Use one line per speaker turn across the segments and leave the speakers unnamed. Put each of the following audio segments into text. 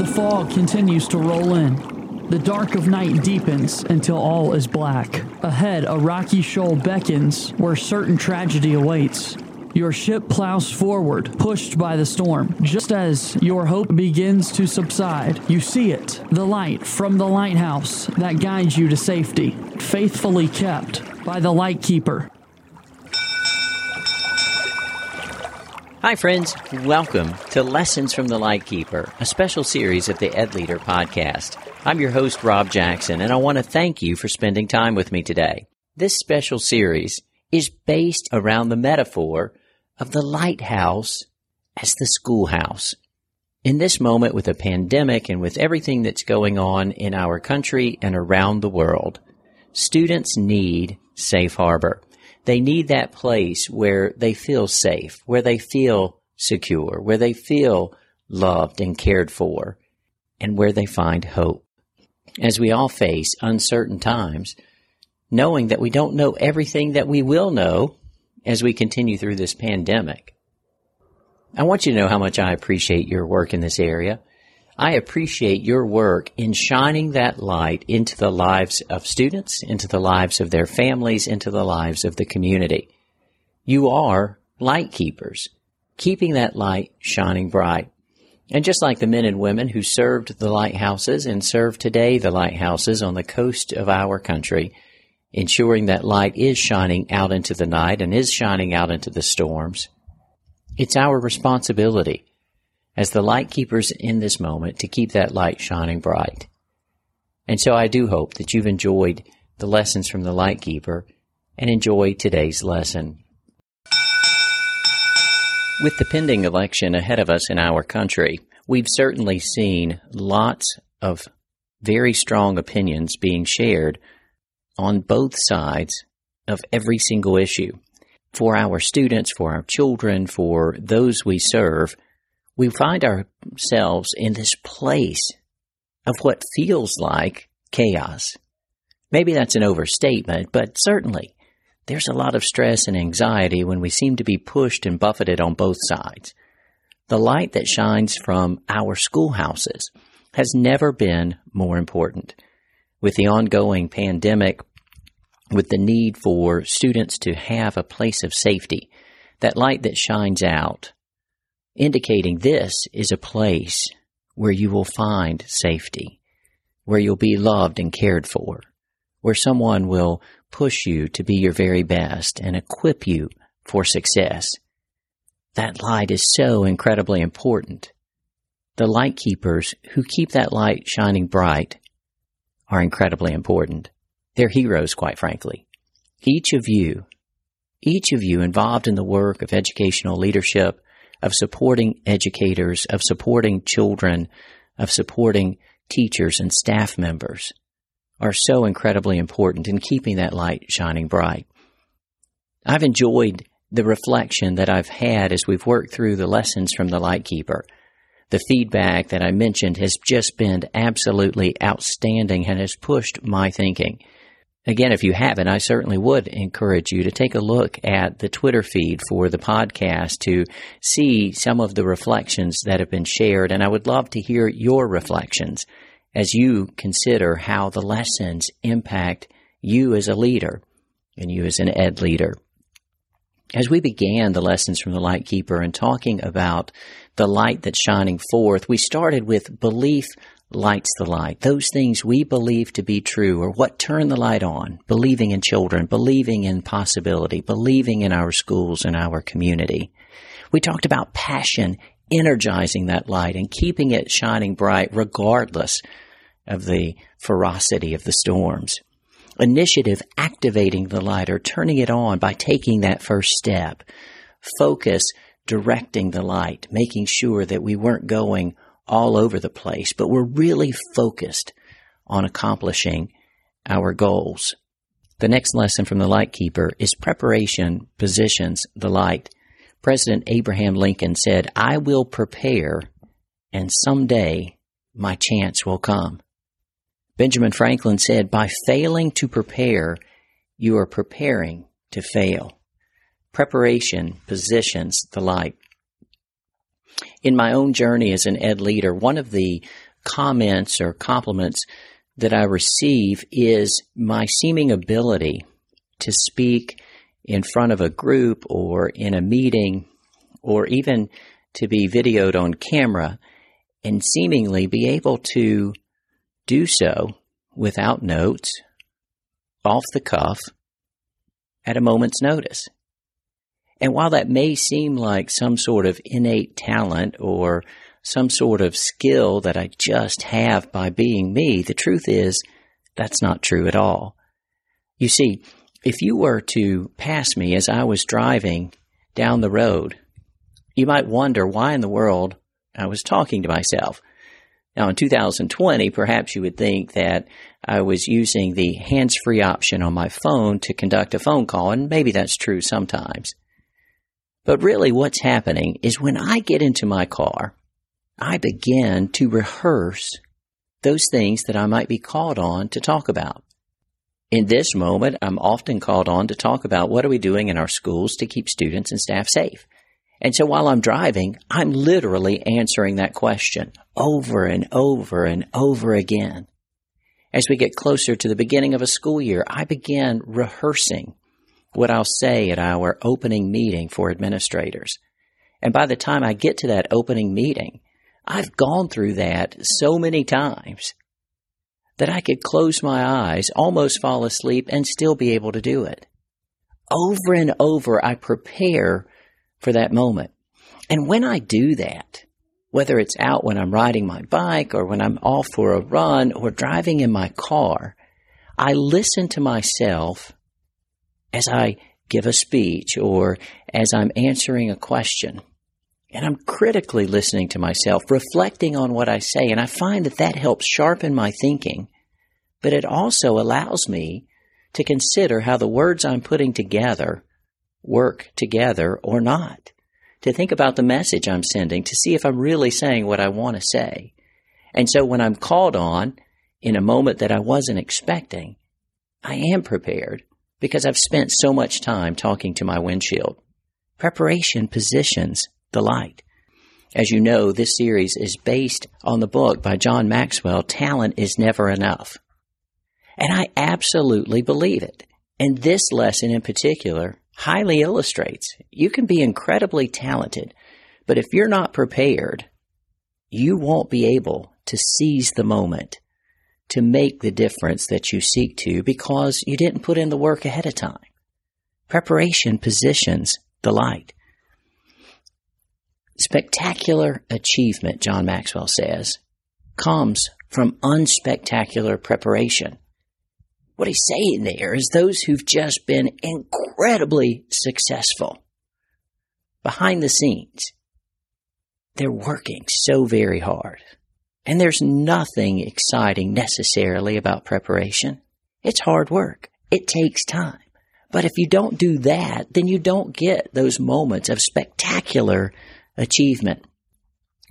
The fog continues to roll in. The dark of night deepens until all is black. Ahead, a rocky shoal beckons where certain tragedy awaits. Your ship plows forward, pushed by the storm. Just as your hope begins to subside, you see it the light from the lighthouse that guides you to safety, faithfully kept by the lightkeeper.
Hi, friends. Welcome to Lessons from the Lightkeeper, a special series of the Ed Leader podcast. I'm your host, Rob Jackson, and I want to thank you for spending time with me today. This special series is based around the metaphor of the lighthouse as the schoolhouse. In this moment with a pandemic and with everything that's going on in our country and around the world, students need safe harbor. They need that place where they feel safe, where they feel secure, where they feel loved and cared for, and where they find hope. As we all face uncertain times, knowing that we don't know everything that we will know as we continue through this pandemic. I want you to know how much I appreciate your work in this area. I appreciate your work in shining that light into the lives of students, into the lives of their families, into the lives of the community. You are light keepers, keeping that light shining bright. And just like the men and women who served the lighthouses and serve today the lighthouses on the coast of our country, ensuring that light is shining out into the night and is shining out into the storms. It's our responsibility as the light keepers in this moment to keep that light shining bright. And so I do hope that you've enjoyed the lessons from the light keeper and enjoy today's lesson. With the pending election ahead of us in our country, we've certainly seen lots of very strong opinions being shared on both sides of every single issue. For our students, for our children, for those we serve, we find ourselves in this place of what feels like chaos. Maybe that's an overstatement, but certainly there's a lot of stress and anxiety when we seem to be pushed and buffeted on both sides. The light that shines from our schoolhouses has never been more important. With the ongoing pandemic, with the need for students to have a place of safety, that light that shines out, indicating this is a place where you will find safety, where you'll be loved and cared for, where someone will push you to be your very best and equip you for success. That light is so incredibly important. The light keepers who keep that light shining bright are incredibly important. They're heroes, quite frankly. Each of you, each of you involved in the work of educational leadership, of supporting educators, of supporting children, of supporting teachers and staff members are so incredibly important in keeping that light shining bright. I've enjoyed the reflection that I've had as we've worked through the lessons from the Lightkeeper. The feedback that I mentioned has just been absolutely outstanding and has pushed my thinking. Again, if you haven't, I certainly would encourage you to take a look at the Twitter feed for the podcast to see some of the reflections that have been shared. And I would love to hear your reflections as you consider how the lessons impact you as a leader and you as an ed leader. As we began the lessons from the light keeper and talking about the light that's shining forth, we started with belief lights the light. Those things we believe to be true are what turn the light on. Believing in children, believing in possibility, believing in our schools and our community. We talked about passion, energizing that light and keeping it shining bright regardless of the ferocity of the storms. Initiative, activating the light or turning it on by taking that first step. Focus, directing the light, making sure that we weren't going all over the place, but we're really focused on accomplishing our goals. The next lesson from the Lightkeeper is preparation positions the light. President Abraham Lincoln said, I will prepare and someday my chance will come. Benjamin Franklin said, by failing to prepare, you are preparing to fail. Preparation positions the light. In my own journey as an ed leader, one of the comments or compliments that I receive is my seeming ability to speak in front of a group or in a meeting or even to be videoed on camera and seemingly be able to do so without notes, off the cuff, at a moment's notice. And while that may seem like some sort of innate talent or some sort of skill that I just have by being me, the truth is that's not true at all. You see, if you were to pass me as I was driving down the road, you might wonder why in the world I was talking to myself. Now, in 2020, perhaps you would think that I was using the hands free option on my phone to conduct a phone call, and maybe that's true sometimes. But really, what's happening is when I get into my car, I begin to rehearse those things that I might be called on to talk about. In this moment, I'm often called on to talk about what are we doing in our schools to keep students and staff safe. And so while I'm driving, I'm literally answering that question over and over and over again. As we get closer to the beginning of a school year, I begin rehearsing what I'll say at our opening meeting for administrators. And by the time I get to that opening meeting, I've gone through that so many times that I could close my eyes, almost fall asleep, and still be able to do it. Over and over, I prepare for that moment. And when I do that, whether it's out when I'm riding my bike or when I'm off for a run or driving in my car, I listen to myself as I give a speech or as I'm answering a question. And I'm critically listening to myself, reflecting on what I say. And I find that that helps sharpen my thinking, but it also allows me to consider how the words I'm putting together work together or not. To think about the message I'm sending to see if I'm really saying what I want to say. And so when I'm called on in a moment that I wasn't expecting, I am prepared because I've spent so much time talking to my windshield. Preparation positions the light. As you know, this series is based on the book by John Maxwell, Talent is Never Enough. And I absolutely believe it. And this lesson in particular highly illustrates you can be incredibly talented, but if you're not prepared, you won't be able to seize the moment to make the difference that you seek to because you didn't put in the work ahead of time. Preparation positions the light. Spectacular achievement, John Maxwell says, comes from unspectacular preparation. What he's saying there is those who've just been incredibly successful behind the scenes, they're working so very hard. And there's nothing exciting necessarily about preparation. It's hard work. It takes time. But if you don't do that, then you don't get those moments of spectacular achievement.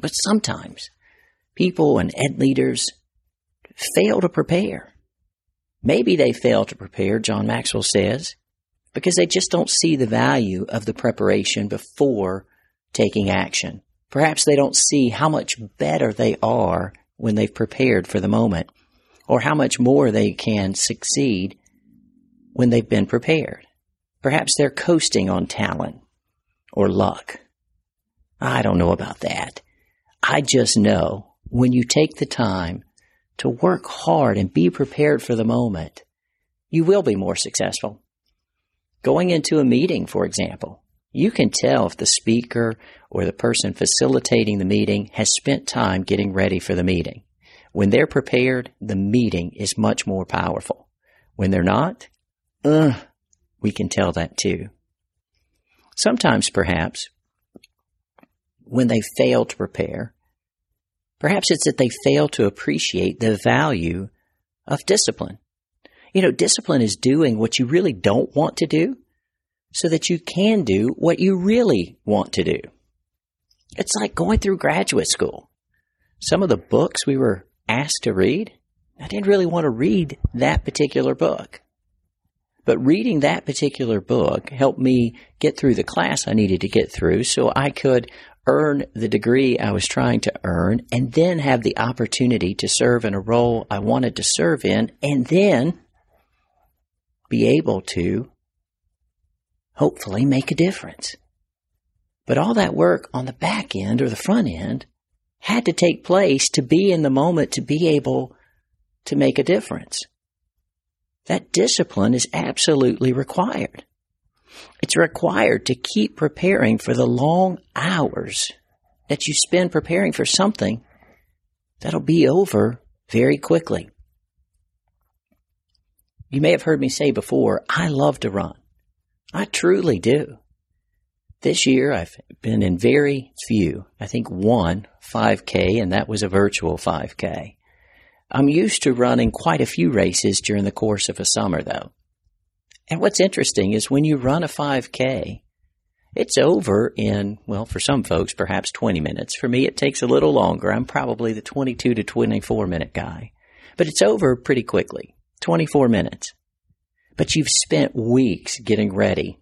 But sometimes people and ed leaders fail to prepare. Maybe they fail to prepare, John Maxwell says, because they just don't see the value of the preparation before taking action. Perhaps they don't see how much better they are when they've prepared for the moment, or how much more they can succeed when they've been prepared. Perhaps they're coasting on talent or luck. I don't know about that. I just know when you take the time to work hard and be prepared for the moment, you will be more successful. Going into a meeting, for example, you can tell if the speaker or the person facilitating the meeting has spent time getting ready for the meeting. When they're prepared, the meeting is much more powerful. When they're not, uh, we can tell that too. Sometimes, perhaps, when they fail to prepare, perhaps it's that they fail to appreciate the value of discipline. You know, discipline is doing what you really don't want to do so that you can do what you really want to do. It's like going through graduate school. Some of the books we were asked to read, I didn't really want to read that particular book. But reading that particular book helped me get through the class I needed to get through so I could earn the degree I was trying to earn, and then have the opportunity to serve in a role I wanted to serve in, and then be able to hopefully make a difference. But all that work on the back end or the front end had to take place to be in the moment to be able to make a difference. That discipline is absolutely required. It's required to keep preparing for the long hours that you spend preparing for something that'll be over very quickly. You may have heard me say before, I love to run. I truly do. This year I've been in very few, I think one 5K, and that was a virtual 5K. I'm used to running quite a few races during the course of a summer though. And what's interesting is when you run a 5K, it's over in, well, for some folks, perhaps 20 minutes. For me, it takes a little longer. I'm probably the 22 to 24 minute guy. But it's over pretty quickly 24 minutes. But you've spent weeks getting ready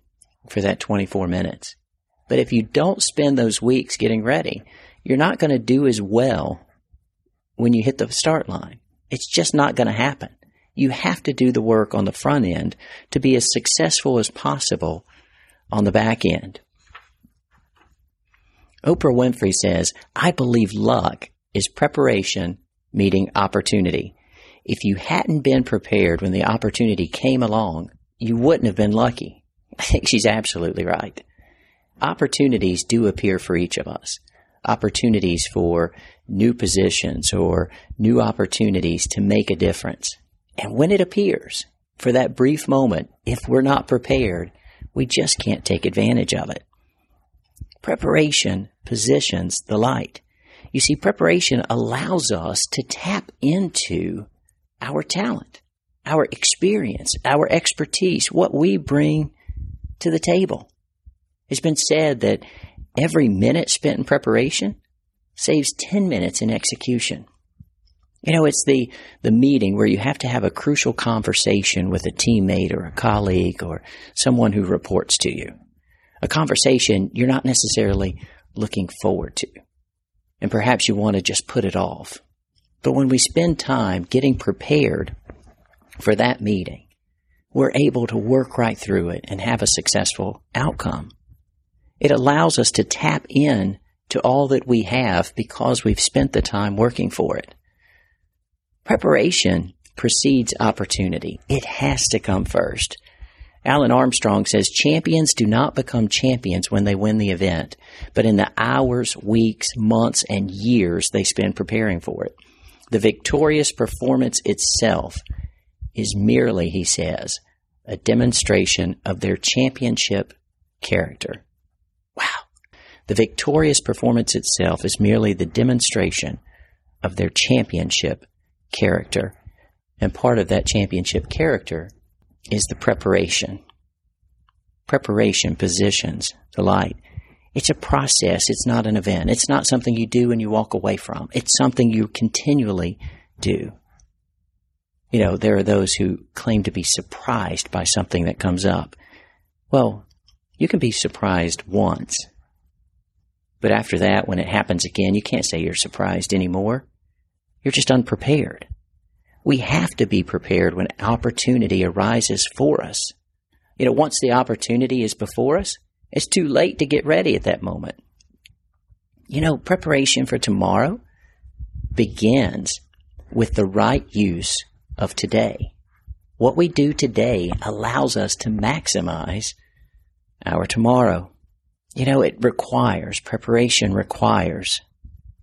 for that 24 minutes. But if you don't spend those weeks getting ready, you're not going to do as well when you hit the start line. It's just not going to happen. You have to do the work on the front end to be as successful as possible on the back end. Oprah Winfrey says, I believe luck is preparation meeting opportunity. If you hadn't been prepared when the opportunity came along, you wouldn't have been lucky. I think she's absolutely right. Opportunities do appear for each of us. Opportunities for new positions or new opportunities to make a difference. And when it appears, for that brief moment, if we're not prepared, we just can't take advantage of it. Preparation positions the light. You see, preparation allows us to tap into our talent, our experience, our expertise, what we bring to the table. It's been said that every minute spent in preparation saves 10 minutes in execution. You know, it's the, the meeting where you have to have a crucial conversation with a teammate or a colleague or someone who reports to you. A conversation you're not necessarily looking forward to. And perhaps you want to just put it off. But when we spend time getting prepared for that meeting, we're able to work right through it and have a successful outcome. It allows us to tap in to all that we have because we've spent the time working for it. Preparation precedes opportunity. It has to come first. Alan Armstrong says champions do not become champions when they win the event, but in the hours, weeks, months, and years they spend preparing for it. The victorious performance itself is merely, he says, a demonstration of their championship character. Wow. The victorious performance itself is merely the demonstration of their championship character. And part of that championship character is the preparation. Preparation positions the light. It's a process. It's not an event. It's not something you do and you walk away from. It's something you continually do. You know, there are those who claim to be surprised by something that comes up. Well, you can be surprised once. But after that, when it happens again, you can't say you're surprised anymore. You're just unprepared. We have to be prepared when opportunity arises for us. You know, once the opportunity is before us, it's too late to get ready at that moment. You know, preparation for tomorrow begins with the right use of today. What we do today allows us to maximize our tomorrow. You know, it requires, preparation requires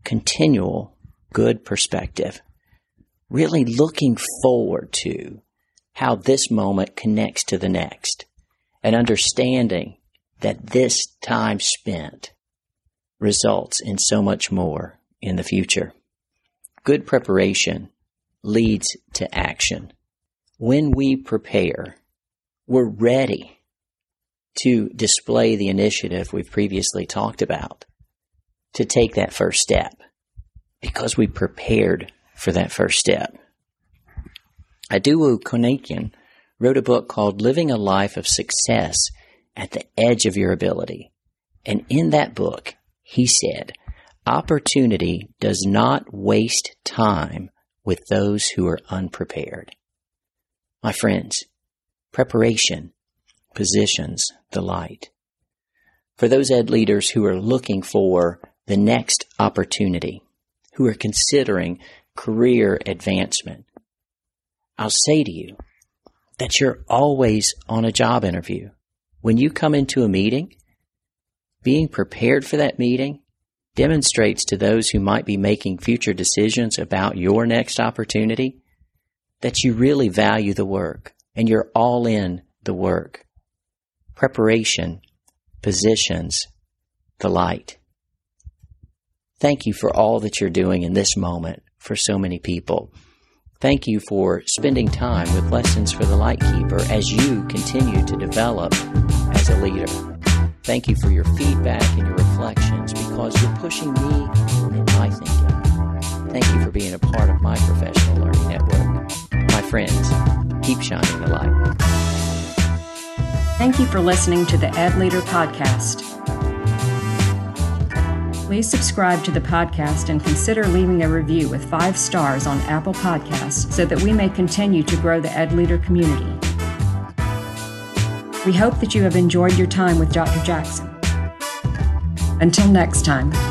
continual good perspective. Really looking forward to how this moment connects to the next and understanding that this time spent results in so much more in the future. Good preparation leads to action. When we prepare, we're ready to display the initiative we've previously talked about, to take that first step because we prepared for that first step. Idowu Koyenikan wrote a book called Living a Life of Success at the Edge of Your Ability. And in that book, He said, Opportunity does not waste time with those who are unprepared. My friends, preparation positions the light. For those ed leaders who are looking for the next opportunity, who are considering career advancement, I'll say to you that you're always on a job interview. When you come into a meeting, being prepared for that meeting demonstrates to those who might be making future decisions about your next opportunity that you really value the work and you're all in the work. Preparation positions the light. Thank you for all that you're doing in this moment for so many people. Thank you for spending time with Lessons for the Lightkeeper as you continue to develop a leader. Thank you for your feedback and your reflections because you're pushing me in my thinking. Thank you for being a part of my professional learning network. My friends, keep shining the light.
Thank you for listening to the Ed Leader Podcast. Please subscribe to the podcast and consider leaving a review with five stars on Apple Podcasts so that we may continue to grow the Ed Leader community. We hope that you have enjoyed your time with Dr. Jackson. Until next time.